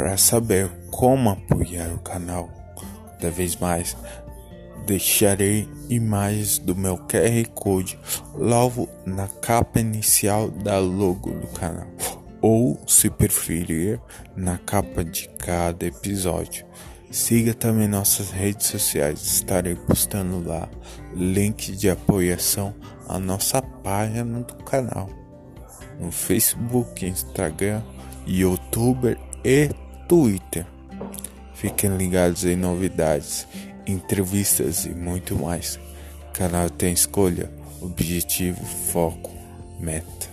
Para saber como apoiar o canal cada vez mais, deixarei imagens do meu QR Code logo na capa inicial da logo do canal, ou, se preferir, na capa de cada episódio. Siga também nossas redes sociais, estarei postando lá link de apoiação à nossa página do canal no Facebook, Instagram, YouTube e Twitter. Fiquem ligados em novidades, entrevistas e muito mais. O canal tem escolha, objetivo, foco, meta.